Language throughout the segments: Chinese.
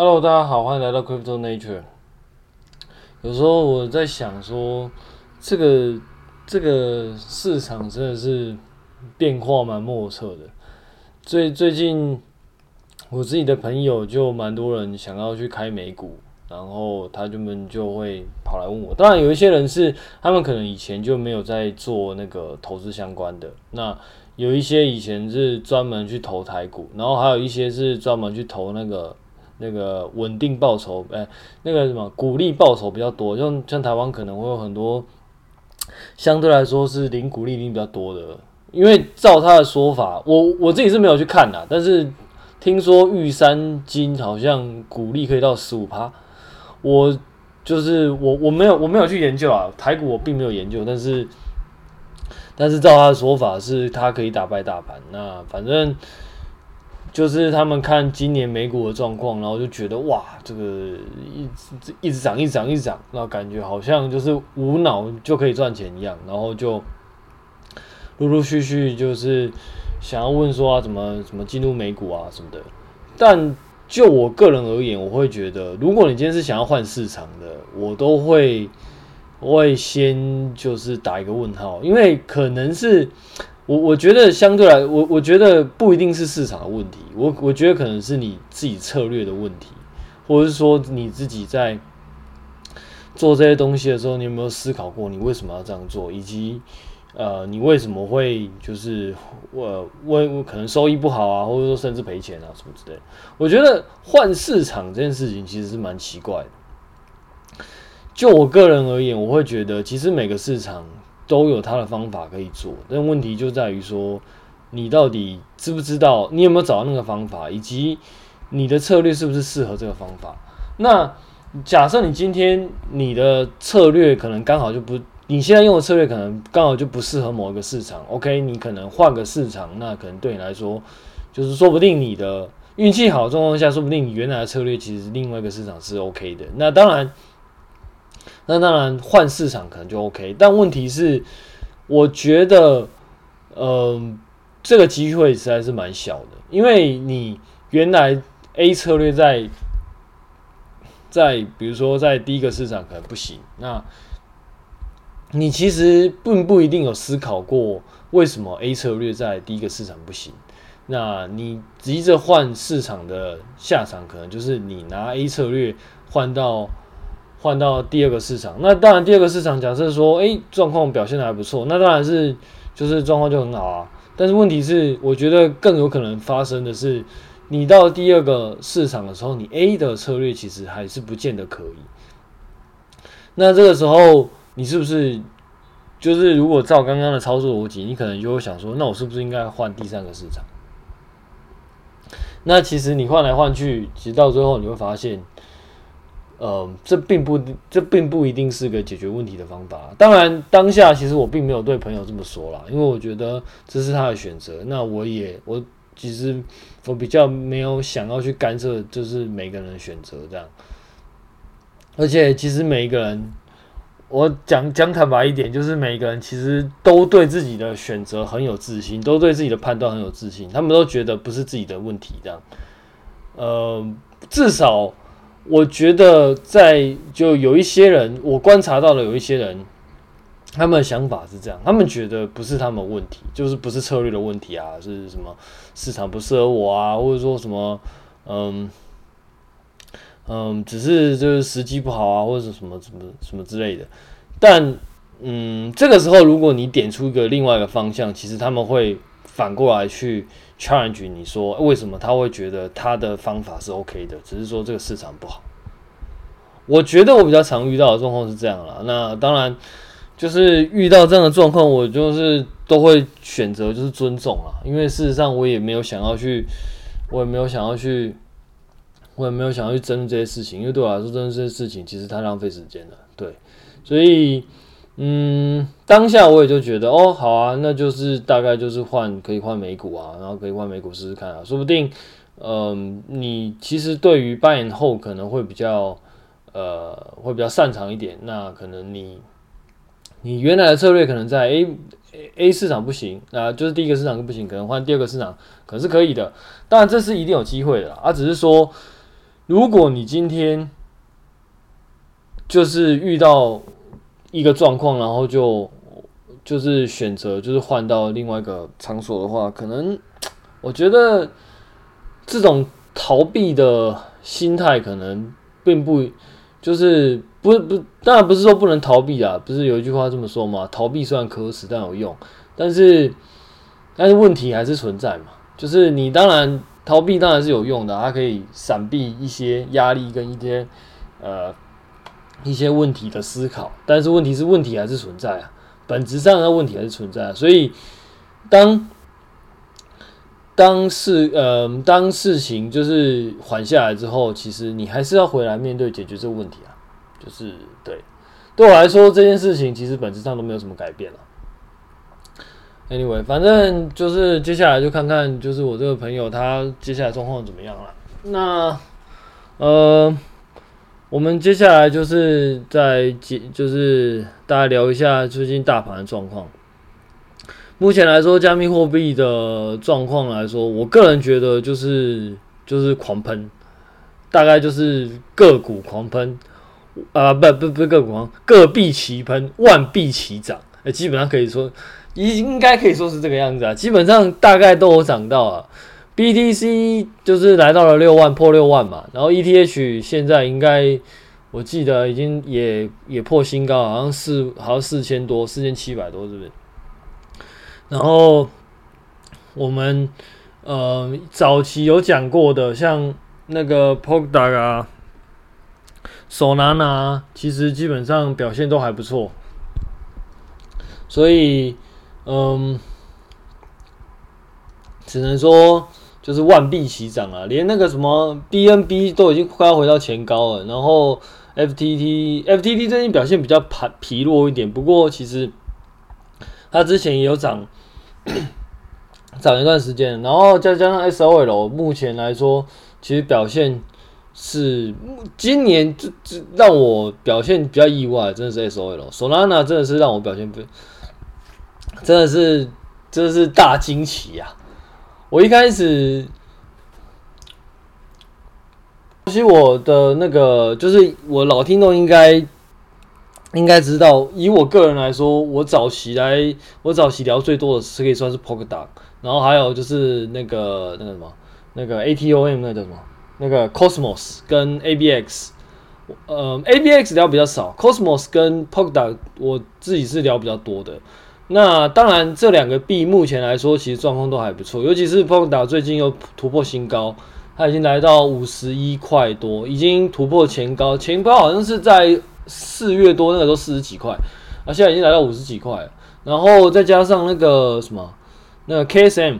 Hello，大家好，欢迎来到 Crypto Nature。有时候我在想说，这个这个市场真的是变化蛮莫测的。最最近，我自己的朋友就蛮多人想要去开美股，然后他们就会跑来问我。当然，有一些人是他们可能以前就没有在做那个投资相关的。那有一些以前是专门去投台股，然后还有一些是专门去投那个。那个稳定报酬，哎、那个什么鼓励报酬比较多，像像台湾可能会有很多相对来说是零鼓励零比较多的，因为照他的说法，我我自己是没有去看的，但是听说玉山金好像鼓励可以到十五趴，我就是我我没有我没有去研究啊，台股我并没有研究，但是但是照他的说法是，他可以打败大盘，那反正。就是他们看今年美股的状况，然后就觉得哇，这个一直一直涨，一直涨，一直涨，那感觉好像就是无脑就可以赚钱一样，然后就陆陆续续就是想要问说啊，怎么怎么进入美股啊什么的。但就我个人而言，我会觉得，如果你今天是想要换市场的，我都会我会先就是打一个问号，因为可能是。我我觉得相对来，我我觉得不一定是市场的问题，我我觉得可能是你自己策略的问题，或者是说你自己在做这些东西的时候，你有没有思考过你为什么要这样做，以及呃你为什么会就是我我我可能收益不好啊，或者说甚至赔钱啊什么之类的。我觉得换市场这件事情其实是蛮奇怪的。就我个人而言，我会觉得其实每个市场。都有他的方法可以做，但问题就在于说，你到底知不知道，你有没有找到那个方法，以及你的策略是不是适合这个方法？那假设你今天你的策略可能刚好就不，你现在用的策略可能刚好就不适合某一个市场，OK，你可能换个市场，那可能对你来说，就是说不定你的运气好的状况下，说不定你原来的策略其实另外一个市场是 OK 的。那当然。那当然换市场可能就 OK，但问题是，我觉得，嗯、这个机会实在是蛮小的，因为你原来 A 策略在在比如说在第一个市场可能不行，那你其实并不一定有思考过为什么 A 策略在第一个市场不行，那你急着换市场的下场，可能就是你拿 A 策略换到。换到第二个市场，那当然第二个市场假设说，诶，状况表现的还不错，那当然是就是状况就很好啊。但是问题是，我觉得更有可能发生的是，你到第二个市场的时候，你 A 的策略其实还是不见得可以。那这个时候，你是不是就是如果照刚刚的操作逻辑，你可能就会想说，那我是不是应该换第三个市场？那其实你换来换去，其实到最后你会发现。呃，这并不，这并不一定是个解决问题的方法。当然，当下其实我并没有对朋友这么说啦，因为我觉得这是他的选择。那我也，我其实我比较没有想要去干涉，就是每个人的选择这样。而且，其实每一个人，我讲讲坦白一点，就是每一个人其实都对自己的选择很有自信，都对自己的判断很有自信。他们都觉得不是自己的问题这样。呃，至少。我觉得在就有一些人，我观察到了有一些人，他们的想法是这样，他们觉得不是他们问题，就是不是策略的问题啊，是什么市场不适合我啊，或者说什么嗯嗯，只是就是时机不好啊，或者是什么什么什么之类的。但嗯，这个时候如果你点出一个另外一个方向，其实他们会反过来去。Challenge 你说为什么他会觉得他的方法是 OK 的，只是说这个市场不好。我觉得我比较常遇到的状况是这样啦。那当然就是遇到这样的状况，我就是都会选择就是尊重啦，因为事实上我也没有想要去，我也没有想要去，我也没有想要去争这些事情，因为对我来说争论这些事情其实太浪费时间了。对，所以。嗯，当下我也就觉得哦，好啊，那就是大概就是换可以换美股啊，然后可以换美股试试看啊，说不定，嗯，你其实对于 buy and hold 可能会比较呃会比较擅长一点，那可能你你原来的策略可能在 A A 市场不行啊，就是第一个市场不行，可能换第二个市场可是可以的，当然这是一定有机会的啊，只是说如果你今天就是遇到一个状况，然后就就是选择就是换到另外一个场所的话，可能我觉得这种逃避的心态可能并不就是不不，当然不是说不能逃避啊，不是有一句话这么说吗？逃避虽然可耻，但有用。但是但是问题还是存在嘛，就是你当然逃避当然是有用的，它可以闪避一些压力跟一些呃。一些问题的思考，但是问题是问题还是存在啊，本质上的问题还是存在，所以当当事呃当事情就是缓下来之后，其实你还是要回来面对解决这个问题啊，就是对对我来说这件事情其实本质上都没有什么改变了。Anyway，反正就是接下来就看看就是我这个朋友他接下来状况怎么样了。那呃。我们接下来就是在就是大家聊一下最近大盘的状况。目前来说，加密货币的状况来说，我个人觉得就是就是狂喷，大概就是个股狂喷，啊、呃、不不不个股狂，各币齐喷，万币齐涨，基本上可以说应应该可以说是这个样子啊，基本上大概都有涨到啊。BTC 就是来到了六万，破六万嘛，然后 ETH 现在应该我记得已经也也破新高，好像四好像四千多，四千七百多，是不是？然后我们呃早期有讲过的，像那个 Polkadot 啊、Solana，其实基本上表现都还不错，所以嗯，只能说。就是万币齐涨啊，连那个什么 BNB 都已经快要回到前高了。然后 FTT，FTT 最近表现比较疲疲弱一点，不过其实它之前也有涨涨一段时间。然后再加上 SOL，目前来说其实表现是今年这这让我表现比较意外，真的是 SOL，Solana 真的是让我表现不真的是真的是大惊奇呀、啊。我一开始，其实我的那个就是我老听众应该应该知道，以我个人来说，我早期来我早期聊最多的是可以算是 Polkadot，然后还有就是那个那个什么那个 ATOM 那叫什么那个 Cosmos 跟 ABX，呃 ABX 聊比较少，Cosmos 跟 Polkadot 我自己是聊比较多的。那当然，这两个币目前来说，其实状况都还不错。尤其是 Polkadot 最近又突破新高，它已经来到五十一块多，已经突破前高。前高好像是在四月多，那个时候四十几块，啊，现在已经来到五十几块。然后再加上那个什么，那个 KSM，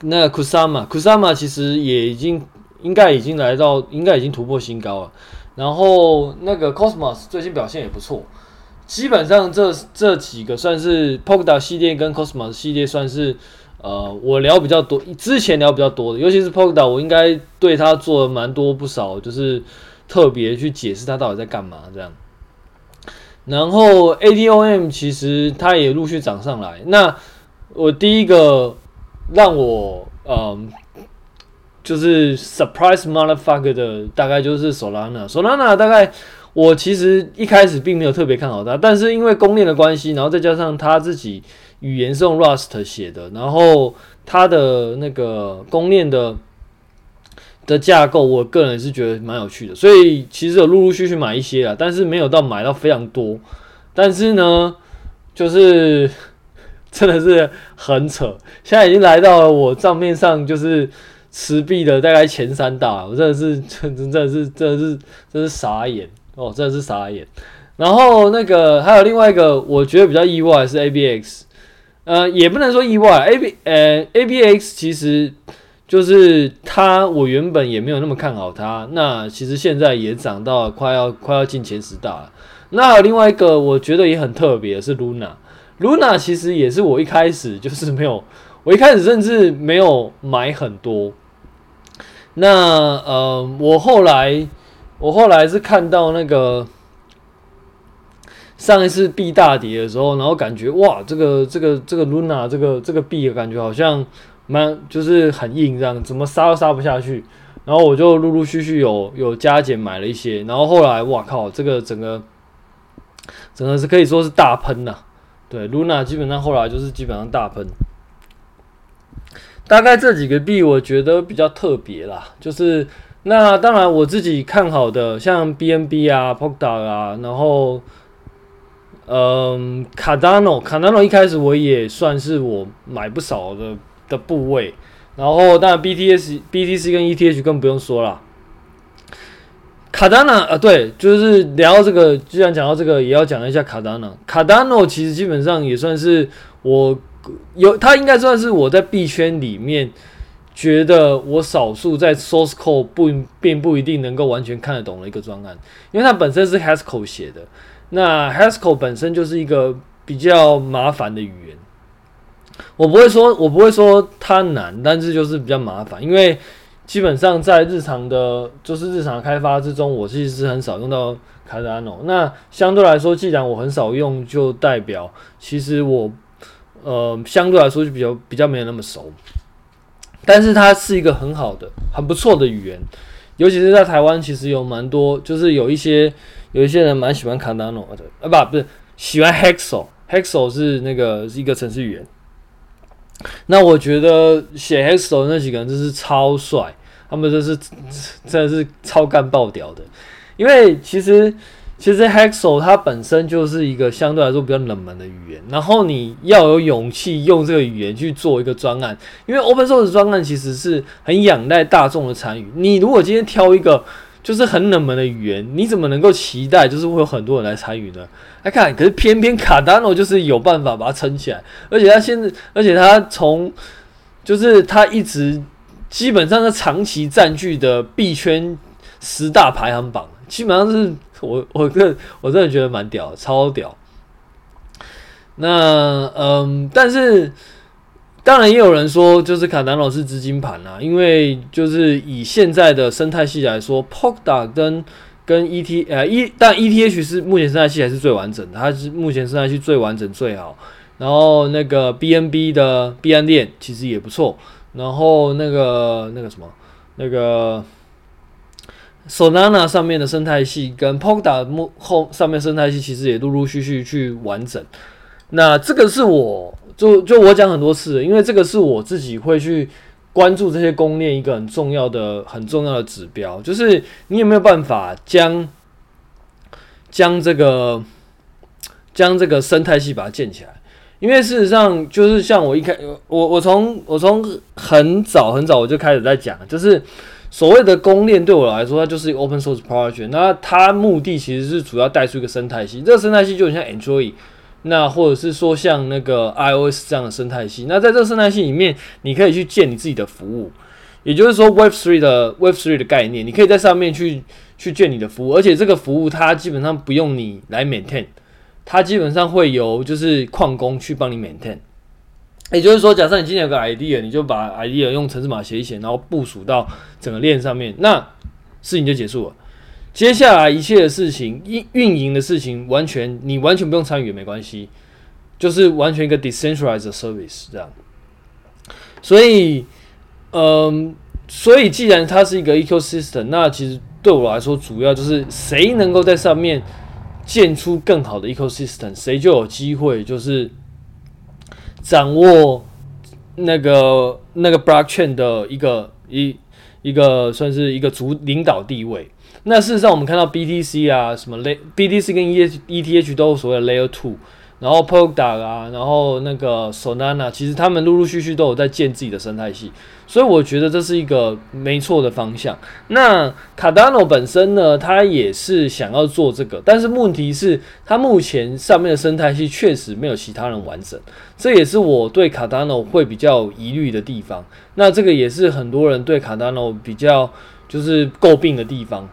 那个 Kusama，Kusama 其实也已经应该已经来到，应该已经突破新高了。然后那个 Cosmos 最近表现也不错。基本上这这几个算是 Polkadot 系列跟 Cosmos 系列算是呃我聊比较多，之前聊比较多的，尤其是 Polkadot 我应该对他做了蛮多不少，就是特别去解释他到底在干嘛这样。然后 ATOM 其实它也陆续涨上来。那我第一个让我嗯、就是 surprise motherfucker 的大概就是 Solana，Solana 大概。我其实一开始并没有特别看好它，但是因为公链的关系，然后再加上他自己语言是用 Rust 写的，然后它的那个公链的的架构，我个人是觉得蛮有趣的，所以其实有陆陆续续买一些啊，但是没有到买到非常多。但是呢，就是真的是很扯，现在已经来到了我账面上就是持币的大概前三大，我真的是真真的是真的是真是傻眼。哦，真的是傻眼。然后那个还有另外一个，我觉得比较意外是 ABX，呃，也不能说意外，AB 呃 ABX 其实就是它，我原本也没有那么看好它。那其实现在也涨到快要快要进前十大了。那另外一个，我觉得也很特别是 Luna，Luna 其实也是我一开始就是 没有，我一开始甚至没有买很多。那呃，我后来。我后来是看到那个上一次币大跌的时候，然后感觉哇，这个这个这个 Luna 这个这个币的感觉好像蛮就是很硬这样，怎么杀都杀不下去。然后我就陆陆续续有有加减买了一些，然后后来哇靠，这个整个整个是可以说是大喷呐，对，Luna 基本上后来就是基本上大喷。大概这几个币我觉得比较特别啦，就是那当然我自己看好的像 BNB 啊、Polkadot 啊，然后嗯，Cardano，Cardano 一开始我也算是我买不少的的部位，然后当然 BTS、BTC 跟 ETH 更不用说了。Cardano 啊，对，就是聊这个，既然讲到这个，也要讲一下 Cardano。Cardano 其实基本上也算是我。有，它应该算是我在币圈里面觉得我少数在 source code 不并不一定能够完全看得懂的一个专案，因为它本身是 Haskell 写的。那 Haskell 本身就是一个比较麻烦的语言，我不会说，我不会说它难，但是就是比较麻烦，因为基本上在日常的，就是日常开发之中，我其实是很少用到 Cardano。那相对来说，既然我很少用，就代表其实我。呃，相对来说就比较比较没有那么熟，但是它是一个很好的、很不错的语言，尤其是在台湾，其实有蛮多，就是有一些有一些人蛮喜欢 Cardano 的，啊不不是喜欢 Haskell，Haskell 是那个是一个程式语言。那我觉得写 Haskell 那几个人真是超帅，他们真是真的是超干爆屌的，因为其实。其实 Haskell 它本身就是一个相对来说比较冷门的语言，然后你要有勇气用这个语言去做一个专案，因为 Open Source 专案其实是很仰赖大众的参与。你如果今天挑一个就是很冷门的语言，你怎么能够期待就是会有很多人来参与呢？来看，可是偏偏 Cardano 就是有办法把它撑起来，而且它现在，而且它从就是它一直基本上是长期占据的币圈十大排行榜，基本上是。我 我个我真的觉得蛮屌，超屌。那嗯，但是当然也有人说，就是卡达诺是资金盘啊，因为就是以现在的生态系来说 p o k d a 跟跟 ET 呃 E，但 ETH 是目前生态系还是最完整的，它是目前生态系最完整最好。然后那个 BNB 的币安链其实也不错，然后那个那个什么那个。Solana 上面的生态系跟 Polka 后上面生态系其实也陆陆续续去完整。那这个是我就就我讲很多次，因为这个是我自己会去关注这些公链一个很重要的很重要的指标，就是你有没有办法将将这个将这个生态系把它建起来？因为事实上就是像我一开我我从我从很早很早我就开始在讲，就是。所谓的公链对我来说，它就是一个 open source project。那它目的其实是主要带出一个生态系，这个生态系就很像 Android，那或者是说像那个 iOS 这样的生态系。那在这个生态系里面，你可以去建你自己的服务，也就是说 Web3 的 Web3 的概念，你可以在上面去去建你的服务，而且这个服务它基本上不用你来 maintain，它基本上会由就是矿工去帮你 maintain。也就是说，假设你今天有个 idea，你就把 idea 用程式码写一写，然后部署到整个链上面，那事情就结束了。接下来一切的事情，运运营的事情，完全你完全不用参与也没关系，就是完全一个 decentralized service 这样。所以，嗯，所以既然它是一个 ecosystem，那其实对我来说，主要就是谁能够在上面建出更好的 ecosystem，谁就有机会就是。掌握那个那个 blockchain 的一个一一个算是一个主领导地位。那事实上，我们看到 BTC 啊，什么 l BTC 跟 E ETH 都所谓的 Layer Two。然后 Polkadot 啊，然后那个 Solana，其实他们陆陆续续都有在建自己的生态系，所以我觉得这是一个没错的方向。那 Cardano 本身呢，它也是想要做这个，但是问题是，它目前上面的生态系确实没有其他人完整，这也是我对 Cardano 会比较疑虑的地方。那这个也是很多人对 Cardano 比较就是诟病的地方。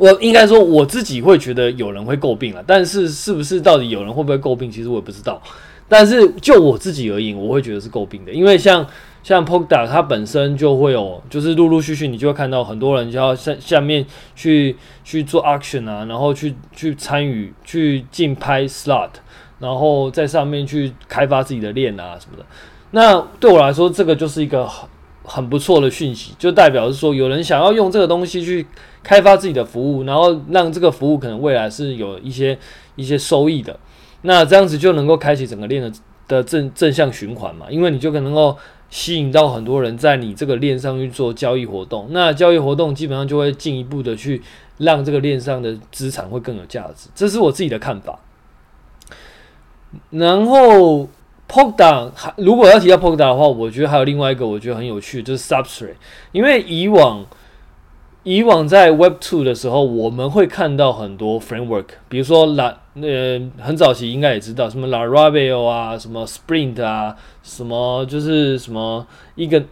我应该说，我自己会觉得有人会诟病了，但是是不是到底有人会不会诟病，其实我也不知道。但是就我自己而言，我会觉得是诟病的，因为像像 Poka 它本身就会有，就是陆陆续续你就会看到很多人就要下下面去去做 auction 啊，然后去去参与去竞拍 slot，然后在上面去开发自己的链啊什么的。那对我来说，这个就是一个很不错的讯息，就代表是说有人想要用这个东西去开发自己的服务，然后让这个服务可能未来是有一些一些收益的。那这样子就能够开启整个链的的正正向循环嘛，因为你就可能够吸引到很多人在你这个链上去做交易活动，那交易活动基本上就会进一步的去让这个链上的资产会更有价值，这是我自己的看法。然后 Polkadot 如果要提到 Polkadot 的话，我觉得还有另外一个我觉得很有趣，就是 Substrate，因为以往。以往在 Web Two 的时候，我们会看到很多 framework，比如说 La，呃，很早期应该也知道什么 Laravel 啊，什么 Sprint 啊，什么就是什么一个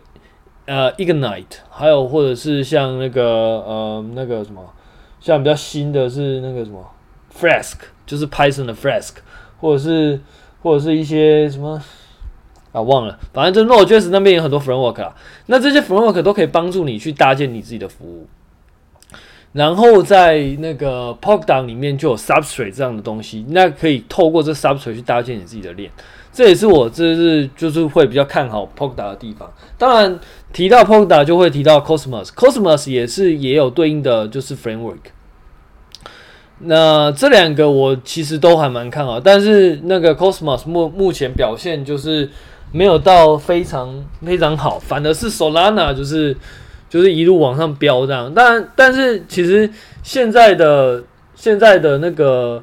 呃 Ignite，还有或者是像那个呃那个什么，像比较新的是那个什么 Flask，就是 Python 的 Flask，或者是或者是一些什么。啊，忘了，反正就 Node.js 那边有很多 framework 啊，那这些 framework 都可以帮助你去搭建你自己的服务。然后在那个 Polkadot 里面就有 Substrate 这样的东西，那可以透过这 Substrate 去搭建你自己的链。这也是我这是就是会比较看好 Polkadot 的地方。当然提到 Polkadot 就会提到 Cosmos，Cosmos 也是也有对应的就是 framework。那这两个我其实都还蛮看好，但是那个 Cosmos 目目前表现就是。没有到非常非常好，反而是 Solana 就是就是一路往上飙这样。但但是其实现在的现在的那个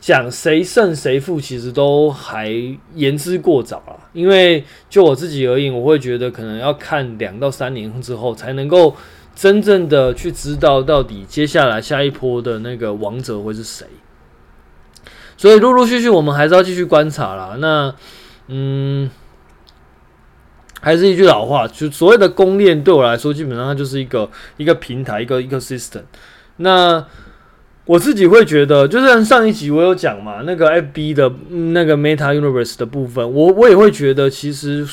讲谁胜谁负，其实都还言之过早啊。因为就我自己而言，我会觉得可能要看两到三年之后，才能够真正的去知道到底接下来下一波的那个王者会是谁。所以陆陆续续我们还是要继续观察啦。那嗯。还是一句老话，就所谓的公链对我来说，基本上它就是一个一个平台，一个一个 system。那我自己会觉得，就是上一集我有讲嘛，那个 FB 的那个 Meta Universe 的部分，我我也会觉得，其实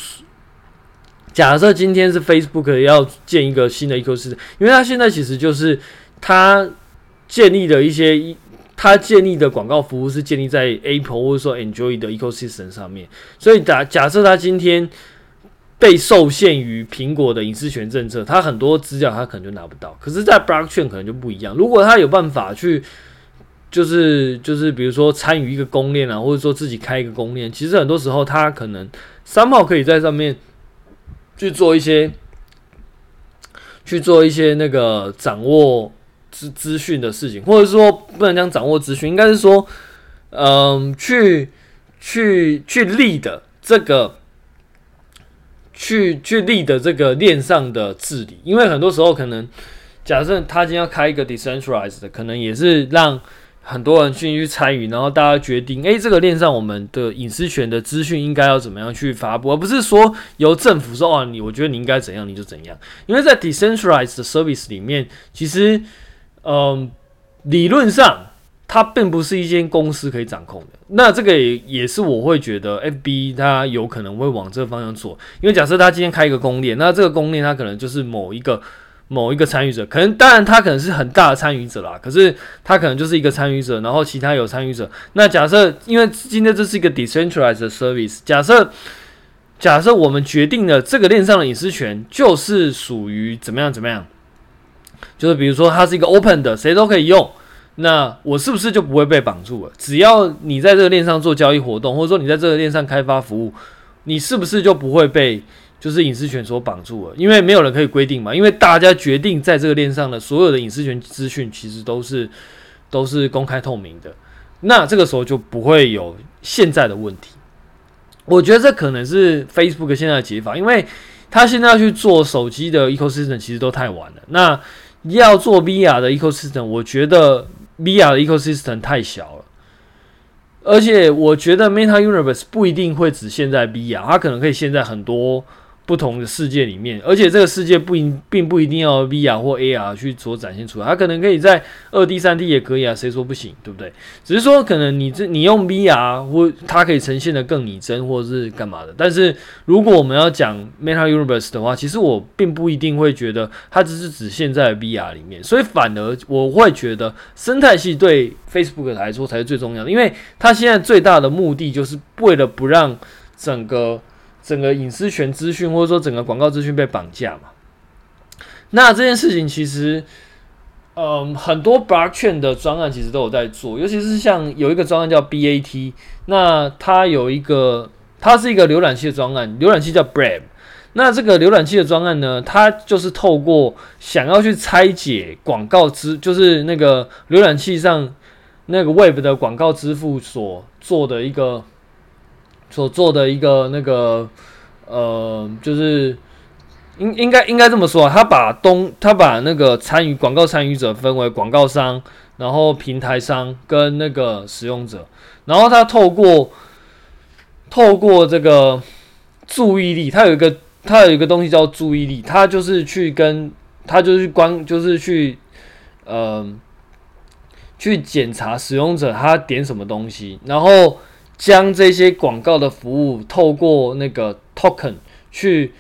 假设今天是 Facebook 要建一个新的 ecosystem，因为它现在其实就是它建立的一些，它建立的广告服务是建立在 Apple 或者说 Android 的 ecosystem 上面，所以假假设它今天。被受限于苹果的隐私权政策，他很多资料他可能就拿不到。可是，在 Blockchain 可能就不一样。如果他有办法去，就是就是比如说参与一个公链啊，或者说自己开一个公链，其实很多时候他可能三号可以在上面去做一些去做一些那个掌握资资讯的事情，或者说不能讲掌握资讯，应该是说，嗯，去去去立的这个。去去立的这个链上的治理，因为很多时候可能，假设他今天要开一个 decentralized 的，可能也是让很多人去去参与，然后大家决定，诶、欸，这个链上我们的隐私权的资讯应该要怎么样去发布，而不是说由政府说，哦，你我觉得你应该怎样你就怎样，因为在 decentralized service 里面，其实，嗯、理论上。它并不是一间公司可以掌控的，那这个也也是我会觉得，FB 它有可能会往这个方向做，因为假设他今天开一个公链，那这个公链它可能就是某一个某一个参与者，可能当然他可能是很大的参与者啦，可是他可能就是一个参与者，然后其他有参与者。那假设因为今天这是一个 decentralized service，假设假设我们决定了这个链上的隐私权就是属于怎么样怎么样，就是比如说它是一个 open 的，谁都可以用。那我是不是就不会被绑住了？只要你在这个链上做交易活动，或者说你在这个链上开发服务，你是不是就不会被就是隐私权所绑住了？因为没有人可以规定嘛，因为大家决定在这个链上的所有的隐私权资讯，其实都是都是公开透明的。那这个时候就不会有现在的问题。我觉得这可能是 Facebook 现在的解法，因为他现在要去做手机的 ecosystem，其实都太晚了。那要做 VR 的 ecosystem，我觉得。VR 的 ecosystem 太小了，而且我觉得 Meta Universe 不一定会只限在 VR，它可能可以限在很多。不同的世界里面，而且这个世界不一并不一定要 VR 或 AR 去所展现出来，它可能可以在二 D、三 D 也可以啊，谁说不行，对不对？只是说可能你这你用 VR 或它可以呈现得更拟真，或者是干嘛的。但是如果我们要讲 Meta Universe 的话，其实我并不一定会觉得它只是只现在 VR 里面，所以反而我会觉得生态系对 Facebook 来说才是最重要的，因为它现在最大的目的就是为了不让整个。整个隐私权资讯或者说整个广告资讯被绑架嘛。那这件事情其实，嗯，很多 blockchain 的专案其实都有在做，尤其是像有一个专案叫 BAT，那它有一个，它是一个浏览器的专案，浏览器叫 Brave。那这个浏览器的专案呢，它就是透过想要去拆解广告支，就是那个浏览器上那个 Web 的广告支付所做的一个，所做的一个那个，呃，就是应应该应该这么说啊，他把东他把那个参与广告参与者分为广告商，然后平台商跟那个使用者，然后他透过透过这个注意力，他有一个。他有一个东西叫注意力，他就是去跟他就是关，就是去呃去检查使用者他点什么东西，然后将这些广告的服务透过那个 token 去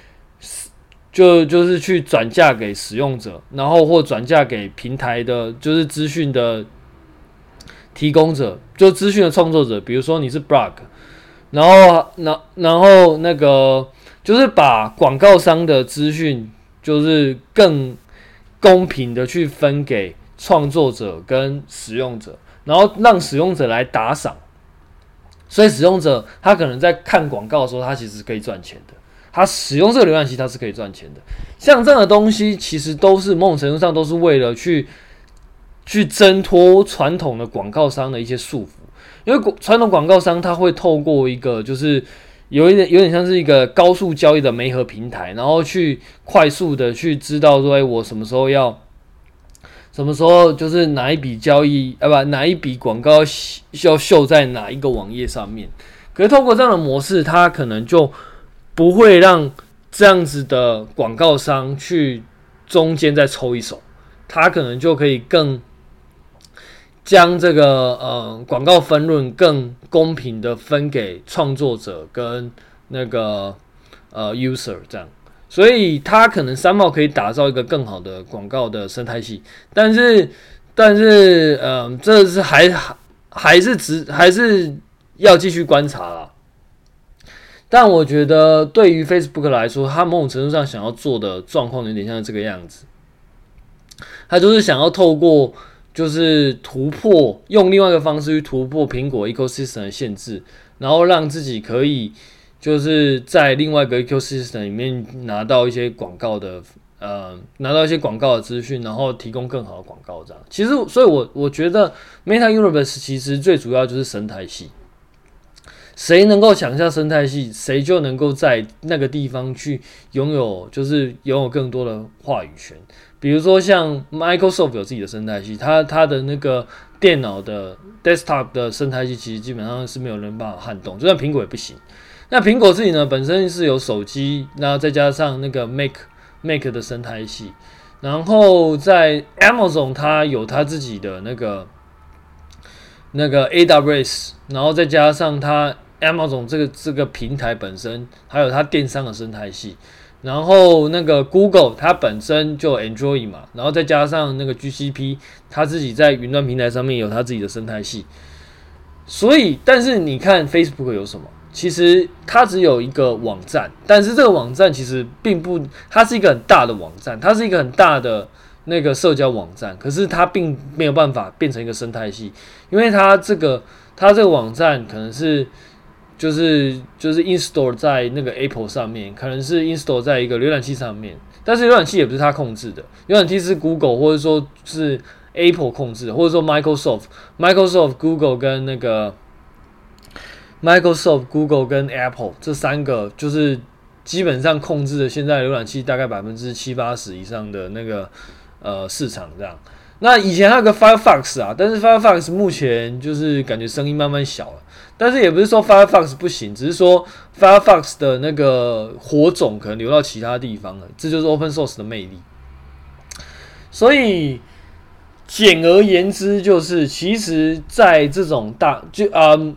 就就是去转嫁给使用者，然后或转嫁给平台的，就是资讯的提供者，就资讯的创作者，比如说你是 blog，然后然然后那个。就是把广告商的资讯，就是更公平的去分给创作者跟使用者，然后让使用者来打赏。所以使用者他可能在看广告的时候，他其实是可以赚钱的。他使用这个浏览器，他是可以赚钱的。像这样的东西，其实都是某种程度上都是为了去去挣脱传统的广告商的一些束缚。因为传统广告商他会透过一个就是。有一点有点像是一个高速交易的媒合平台，然后去快速的去知道说，哎，我什么时候要，什么时候就是哪一笔交易，啊不，哪一笔广告要秀在哪一个网页上面。可是透过这样的模式，它可能就不会让这样子的广告商去中间再抽一手，它可能就可以更。将这个呃广告分润更公平的分给创作者跟那个呃 user 这样，所以他可能三毛可以打造一个更好的广告的生态系，但是但是嗯、这是还还是只还是要继续观察啦。但我觉得对于 Facebook 来说，他某种程度上想要做的状况有点像这个样子，他就是想要透过。就是突破，用另外一个方式去突破苹果 ecosystem 的限制，然后让自己可以就是在另外一个 ecosystem 里面拿到一些广告的，呃，拿到一些广告的资讯，然后提供更好的广告这样。其实，所以我我觉得 Meta Universe 其实最主要就是生态系，谁能够抢下生态系，谁就能够在那个地方去拥有，就是拥有更多的话语权。比如说像 Microsoft 有自己的生态系，它它的那个电脑的 desktop 的生态系其实基本上是没有人办法撼动，就算苹果也不行。那苹果自己呢，本身是有手机，那再加上那个 Mac Mac 的生态系，然后在 Amazon 它有它自己的那个那个 AWS，然后再加上它 Amazon 这个这个平台本身还有它电商的生态系。然后那个 Google 它本身就 Android 嘛，然后再加上那个 GCP，它自己在云端平台上面有它自己的生态系。所以，但是你看 Facebook 有什么？其实它只有一个网站，但是这个网站其实并不，它是一个很大的网站，它是一个很大的那个社交网站，可是它并没有办法变成一个生态系，因为它这个它这个网站可能是。就是就是 install 在那个 Apple 上面，可能是 install 在一个浏览器上面，但是浏览器也不是它控制的，浏览器是 Google 或者说是 Apple 控制，或者说 Microsoft、Microsoft、Google 跟那个 Microsoft、Google 跟 Apple 这三个就是基本上控制了现在浏览器大概百分之七八十以上的那个呃市场这样。那以前还有个 Firefox 啊，但是 Firefox 目前就是感觉声音慢慢小了。但是也不是说 Firefox 不行，只是说 Firefox 的那个火种可能流到其他地方了，这就是 Open Source 的魅力。所以简而言之，就是其实，在这种大就啊、嗯，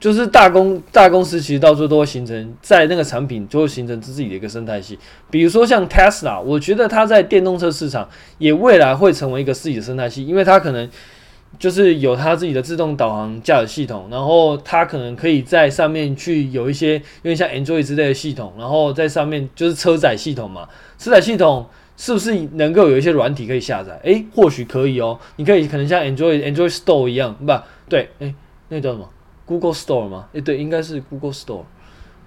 就是大公大公司，其实到最后都会形成在那个产品就会形成自己的一个生态系。比如说像 Tesla，我觉得它在电动车市场也未来会成为一个自己的生态系，因为它可能。就是有它自己的自动导航驾驶系统，然后它可能可以在上面去有一些，因为像 Android 之类的系统，然后在上面就是车载系统嘛，车载系统是不是能够有一些软体可以下载？诶、或许可以哦。你可以可能像 Android Android Store 一样，不对，诶、那个叫什么 Google Store 吗？诶、对，应该是 Google Store。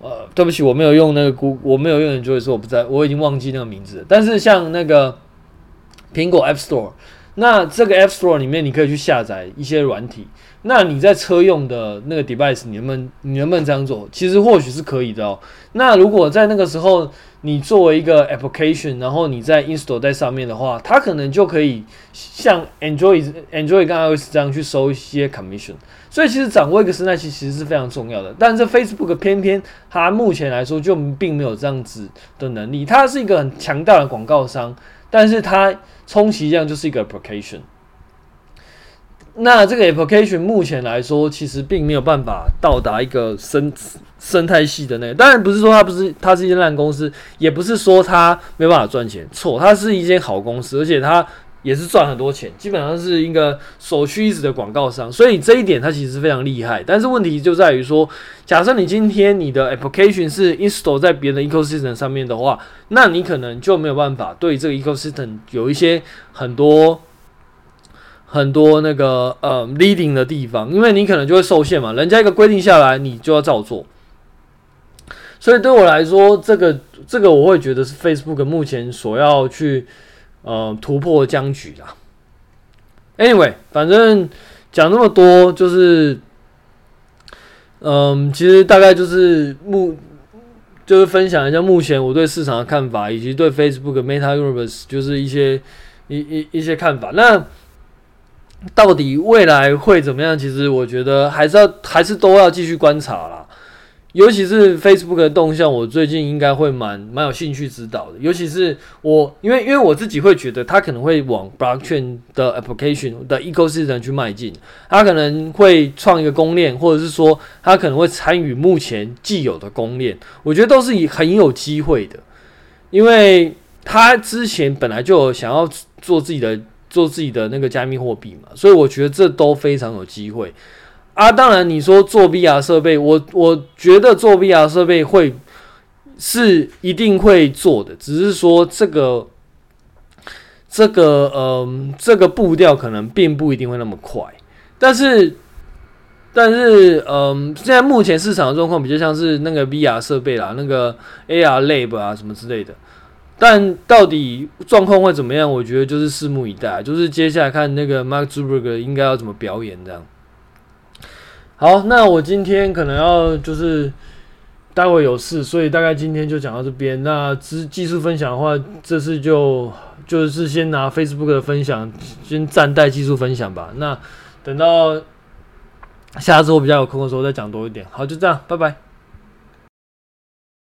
呃，对不起，我没有用那个 Google，我没有用的就会说我不在，我已经忘记那个名字了。但是像那个苹果 App Store。那这个 App Store 里面，你可以去下载一些软体。那你在车用的那个 device，你能不能你能不能这样做？其实或许是可以的哦。那如果在那个时候，你作为一个 application，然后你在 install 在上面的话，它可能就可以像 Android Android 跟 iOS 这样去收一些 commission。所以其实掌握一个生态系其实是非常重要的。但是 Facebook 偏偏它目前来说就并没有这样子的能力。它是一个很强大的广告商，但是它充其量就是一个 application，那这个 application 目前来说，其实并没有办法到达一个生生态系的那。当然不是说它不是，它是一间烂公司，也不是说它没办法赚钱。错，它是一间好公司，而且它也是赚很多钱，基本上是一个首屈一指的广告商。所以这一点它其实非常厉害。但是问题就在于说，假设你今天你的 application 是 install 在别人的 ecosystem 上面的话，那你可能就没有办法对这个 ecosystem 有一些很多很多那个呃 leading 的地方，因为你可能就会受限嘛，人家一个规定下来，你就要照做。所以对我来说，这个这个我会觉得是 Facebook 目前所要去呃突破僵局啦。Anyway，反正讲那么多就是。嗯，其实大概就是目，就是分享一下目前我对市场的看法，以及对 Facebook Meta Universe 就是一些一一一些看法。那到底未来会怎么样？其实我觉得还是要还是都要继续观察啦。尤其是 Facebook 的动向，我最近应该会蛮蛮有兴趣知道的。尤其是我，因为因为我自己会觉得，它可能会往 Blockchain 的 Application 的 Ecosystem 去迈进。它可能会创一个公链，或者是说，它可能会参与目前既有的公链。我觉得都是以很有机会的，因为它之前本来就想要做自己的做自己的那个加密货币嘛，所以我觉得这都非常有机会。啊，当然，你说做 VR 设备，我我觉得做 VR 设备会是一定会做的，只是说这个这个嗯，这个步调可能并不一定会那么快。但是，但是嗯，现在目前市场的状况比较像是那个 VR 设备啦，那个 AR Lab 啊什么之类的。但到底状况会怎么样？我觉得就是拭目以待，就是接下来看那个 Mark Zuckerberg 应该要怎么表演这样。好，那我今天可能要就是待会有事，所以大概今天就讲到这边。那技技术分享的话，这次就就是先拿 Facebook 的分享先暂代技术分享吧。那等到下次我比较有空的时候再讲多一点。好，就这样，拜拜。